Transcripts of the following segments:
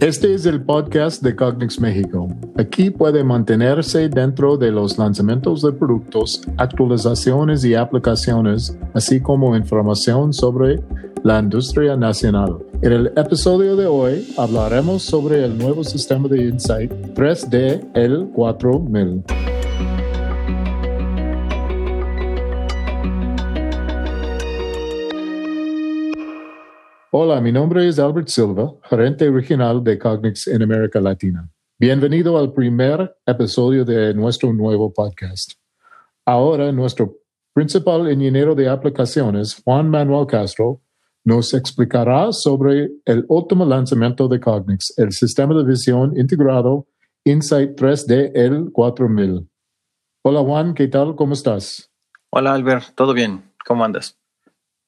Este es el podcast de Cognix México. Aquí puede mantenerse dentro de los lanzamientos de productos, actualizaciones y aplicaciones, así como información sobre la industria nacional. En el episodio de hoy hablaremos sobre el nuevo sistema de Insight 3D L4000. Hola, mi nombre es Albert Silva, gerente regional de Cognix en América Latina. Bienvenido al primer episodio de nuestro nuevo podcast. Ahora, nuestro principal ingeniero de aplicaciones, Juan Manuel Castro, nos explicará sobre el último lanzamiento de Cognix, el sistema de visión integrado Insight 3D L4000. Hola Juan, ¿qué tal? ¿Cómo estás? Hola Albert, ¿todo bien? ¿Cómo andas?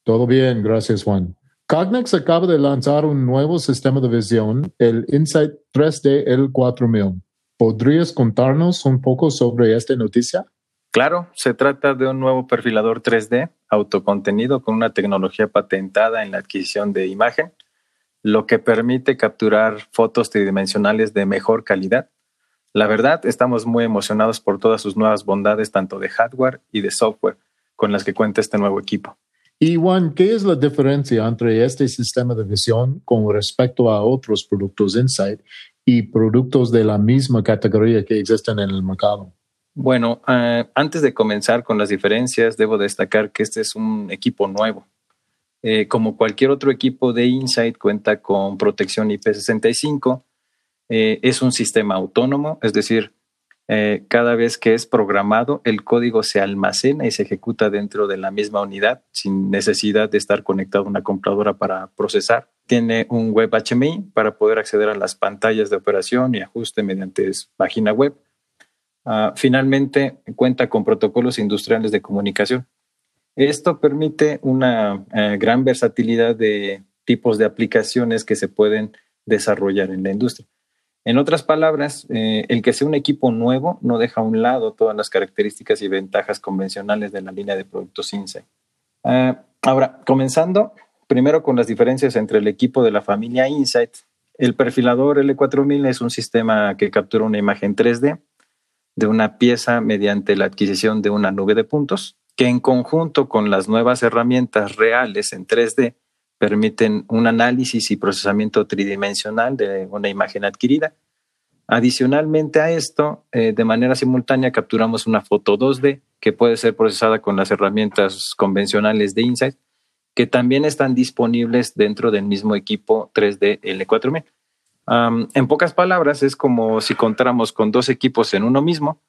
Todo bien, gracias Juan. Cognex acaba de lanzar un nuevo sistema de visión, el Insight 3D L4000. ¿Podrías contarnos un poco sobre esta noticia? Claro, se trata de un nuevo perfilador 3D autocontenido con una tecnología patentada en la adquisición de imagen, lo que permite capturar fotos tridimensionales de mejor calidad. La verdad, estamos muy emocionados por todas sus nuevas bondades, tanto de hardware y de software, con las que cuenta este nuevo equipo. Y Juan, ¿qué es la diferencia entre este sistema de visión con respecto a otros productos Insight y productos de la misma categoría que existen en el mercado? Bueno, uh, antes de comenzar con las diferencias, debo destacar que este es un equipo nuevo. Eh, como cualquier otro equipo de Insight, cuenta con protección IP65. Eh, es un sistema autónomo, es decir, eh, cada vez que es programado, el código se almacena y se ejecuta dentro de la misma unidad sin necesidad de estar conectado a una computadora para procesar. Tiene un web HMI para poder acceder a las pantallas de operación y ajuste mediante página web. Uh, finalmente, cuenta con protocolos industriales de comunicación. Esto permite una uh, gran versatilidad de tipos de aplicaciones que se pueden desarrollar en la industria. En otras palabras, eh, el que sea un equipo nuevo no deja a un lado todas las características y ventajas convencionales de la línea de productos Insight. Uh, ahora, comenzando primero con las diferencias entre el equipo de la familia Insight. El perfilador L4000 es un sistema que captura una imagen 3D de una pieza mediante la adquisición de una nube de puntos, que en conjunto con las nuevas herramientas reales en 3D permiten un análisis y procesamiento tridimensional de una imagen adquirida. Adicionalmente a esto, eh, de manera simultánea capturamos una foto 2D que puede ser procesada con las herramientas convencionales de Insight, que también están disponibles dentro del mismo equipo 3D L4000. Um, en pocas palabras, es como si contáramos con dos equipos en uno mismo,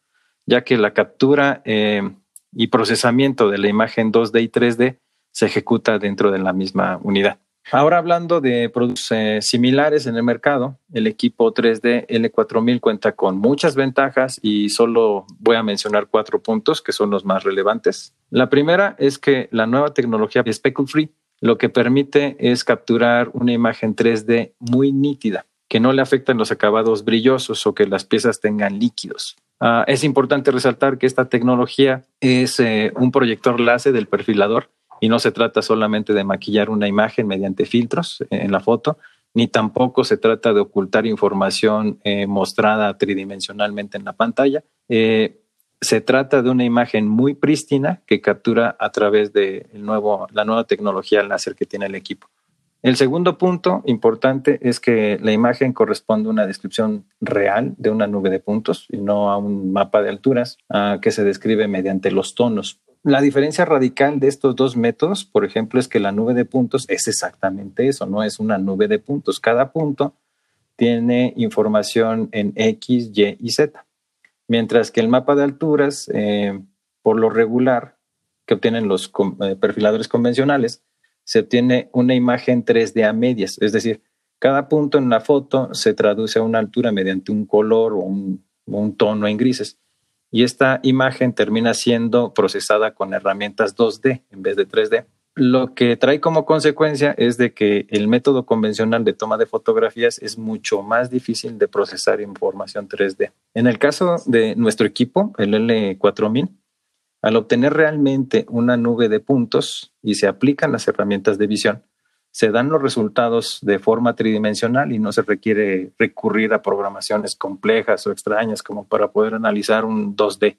ya que la captura eh, y procesamiento de la imagen 2D y 3D se ejecuta dentro de la misma unidad. Ahora hablando de productos eh, similares en el mercado, el equipo 3D L4000 cuenta con muchas ventajas y solo voy a mencionar cuatro puntos que son los más relevantes. La primera es que la nueva tecnología speckle free lo que permite es capturar una imagen 3D muy nítida, que no le afectan los acabados brillosos o que las piezas tengan líquidos. Uh, es importante resaltar que esta tecnología es eh, un proyector láser del perfilador y no se trata solamente de maquillar una imagen mediante filtros en la foto, ni tampoco se trata de ocultar información eh, mostrada tridimensionalmente en la pantalla. Eh, se trata de una imagen muy prístina que captura a través de el nuevo, la nueva tecnología láser que tiene el equipo. El segundo punto importante es que la imagen corresponde a una descripción real de una nube de puntos y no a un mapa de alturas que se describe mediante los tonos. La diferencia radical de estos dos métodos, por ejemplo, es que la nube de puntos es exactamente eso, no es una nube de puntos. Cada punto tiene información en X, Y y Z, mientras que el mapa de alturas, eh, por lo regular, que obtienen los eh, perfiladores convencionales, se obtiene una imagen 3D a medias, es decir, cada punto en la foto se traduce a una altura mediante un color o un, un tono en grises y esta imagen termina siendo procesada con herramientas 2D en vez de 3D. Lo que trae como consecuencia es de que el método convencional de toma de fotografías es mucho más difícil de procesar información 3D. En el caso de nuestro equipo, el L4000, al obtener realmente una nube de puntos y se aplican las herramientas de visión, se dan los resultados de forma tridimensional y no se requiere recurrir a programaciones complejas o extrañas como para poder analizar un 2D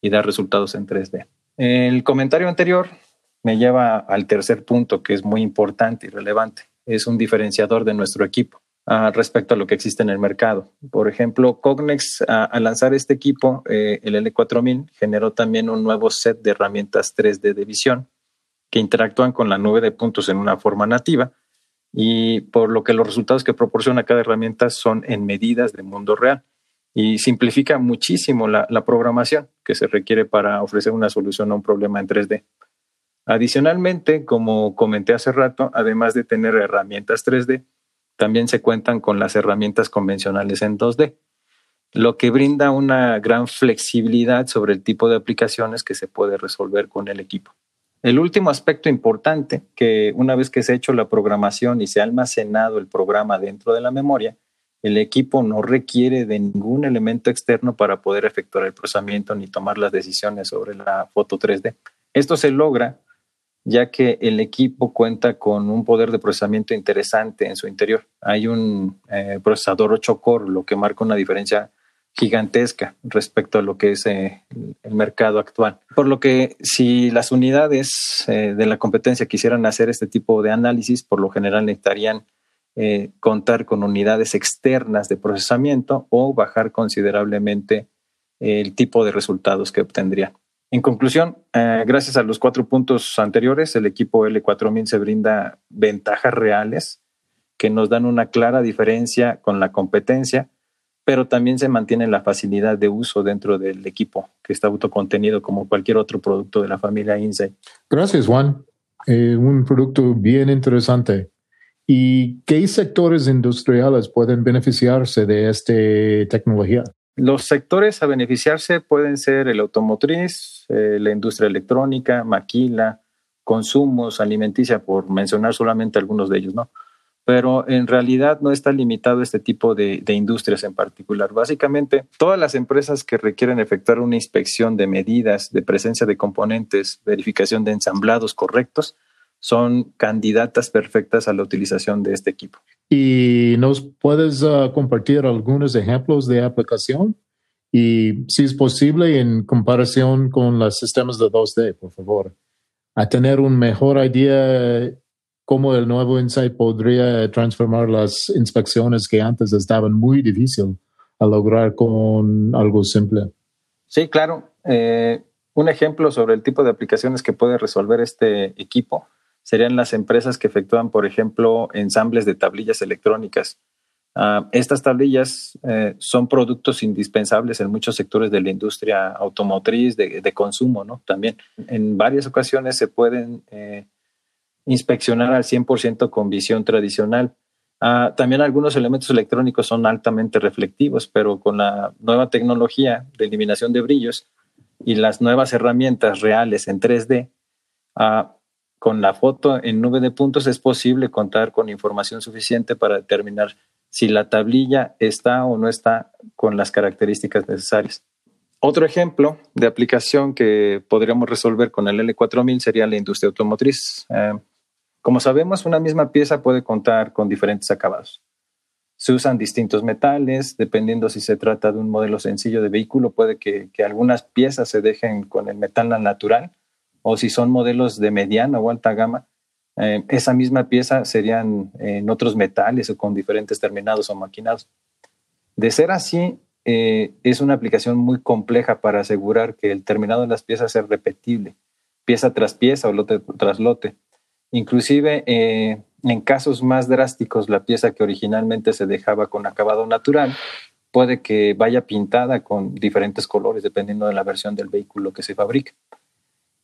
y dar resultados en 3D. El comentario anterior me lleva al tercer punto que es muy importante y relevante. Es un diferenciador de nuestro equipo uh, respecto a lo que existe en el mercado. Por ejemplo, Cognex, uh, al lanzar este equipo, eh, el L4000, generó también un nuevo set de herramientas 3D de visión que interactúan con la nube de puntos en una forma nativa y por lo que los resultados que proporciona cada herramienta son en medidas de mundo real y simplifica muchísimo la, programación que se requiere para ofrecer una solución a un problema en 3D. Adicionalmente, como comenté hace rato, además de tener herramientas 3D, también se cuentan con las herramientas convencionales en 2D, lo que brinda una gran flexibilidad sobre el tipo de aplicaciones que se puede resolver con el equipo. El último aspecto importante, que una vez que se ha hecho la programación y se ha almacenado el programa dentro de la memoria, el equipo no requiere de ningún elemento externo para poder efectuar el procesamiento ni tomar las decisiones sobre la foto 3D. Esto se logra ya que el equipo cuenta con un poder de procesamiento interesante en su interior. Hay un eh, procesador 8 core, lo que marca una diferencia gigantesca respecto a lo que es eh, el mercado actual. Por lo que si las unidades eh, de la competencia quisieran hacer este tipo de análisis, por lo general necesitarían eh, contar con unidades externas de procesamiento o bajar considerablemente el tipo de resultados que obtendrían. En conclusión, gracias a los cuatro puntos anteriores, el equipo L4000 se brinda ventajas reales que nos dan una clara diferencia con la competencia, pero también se mantiene la facilidad de uso dentro del equipo que está autocontenido como cualquier otro producto de la familia Insight. Gracias, Juan. Eh, un producto bien interesante. ¿Y qué sectores industriales pueden beneficiarse de esta tecnología? Los sectores a beneficiarse pueden ser el automotriz, eh, la industria electrónica, maquila, consumos, alimenticia, por mencionar solamente algunos de ellos, ¿no? Pero en realidad no está limitado este tipo de, de industrias en particular. Básicamente, todas las empresas que requieren efectuar una inspección de medidas, de presencia de componentes, verificación de ensamblados correctos, son candidatas perfectas a la utilización de este equipo. ¿Y nos puedes uh, compartir algunos ejemplos de aplicación? Y si es posible, en comparación con los sistemas de 2D, por favor, a tener una mejor idea cómo el nuevo Insight podría transformar las inspecciones que antes estaban muy difíciles a lograr con algo simple. Sí, claro. Eh, un ejemplo sobre el tipo de aplicaciones que puede resolver este equipo serían las empresas que efectúan, por ejemplo, ensambles de tablillas electrónicas. Uh, estas tablillas eh, son productos indispensables en muchos sectores de la industria automotriz, de, de consumo, ¿no? También en varias ocasiones se pueden eh, inspeccionar al 100% con visión tradicional. Uh, también algunos elementos electrónicos son altamente reflectivos, pero con la nueva tecnología de eliminación de brillos y las nuevas herramientas reales en 3D, uh, con la foto en nube de puntos es posible contar con información suficiente para determinar si la tablilla está o no está con las características necesarias. Otro ejemplo de aplicación que podríamos resolver con el L4000 sería la industria automotriz. Eh, como sabemos, una misma pieza puede contar con diferentes acabados. Se usan distintos metales, dependiendo si se trata de un modelo sencillo de vehículo, puede que, algunas piezas se dejen con el metal natural o si son modelos de mediana o alta gama, eh, esa misma pieza serían en otros metales o con diferentes terminados o maquinados. De ser así, eh, es una aplicación muy compleja para asegurar que el terminado de las piezas es repetible, pieza tras pieza o lote tras lote. Inclusive eh, en casos más drásticos, la pieza que originalmente se dejaba con acabado natural puede que vaya pintada con diferentes colores dependiendo de la versión del vehículo que se fabrica.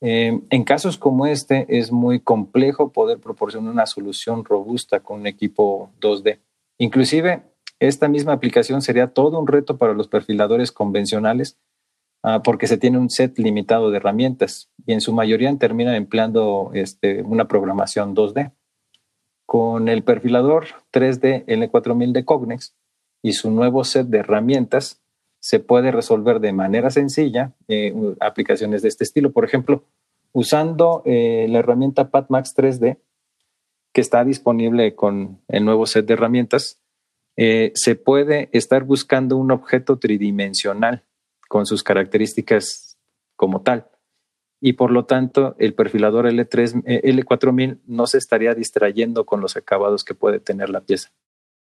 Eh, en casos como este es muy complejo poder proporcionar una solución robusta con un equipo 2D. Inclusive, esta misma aplicación sería todo un reto para los perfiladores convencionales uh, porque se tiene un set limitado de herramientas y en su mayoría terminan empleando este, una programación 2D. Con el perfilador 3D L4000 de Cognex y su nuevo set de herramientas, se puede resolver de manera sencilla eh, aplicaciones de este estilo. Por ejemplo, usando eh, la herramienta PatMax 3D, que está disponible con el nuevo set de herramientas, eh, se puede estar buscando un objeto tridimensional con sus características como tal. Y por lo tanto, el perfilador L3, L4000 no se estaría distrayendo con los acabados que puede tener la pieza.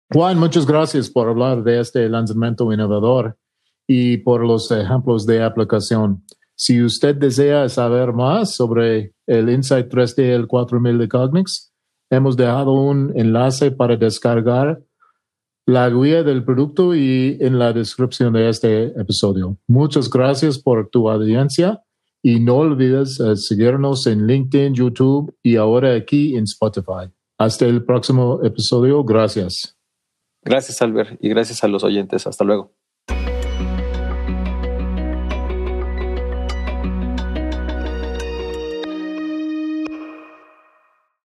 Juan, muchas gracias por hablar de este lanzamiento innovador y por los ejemplos de aplicación. Si usted desea saber más sobre el Insight 3D el 4000 de Cognix, hemos dejado un enlace para descargar la guía del producto y en la descripción de este episodio. Muchas gracias por tu audiencia y no olvides eh, seguirnos en LinkedIn, YouTube y ahora aquí en Spotify. Hasta el próximo episodio. Gracias. Gracias, Albert, y gracias a los oyentes. Hasta luego.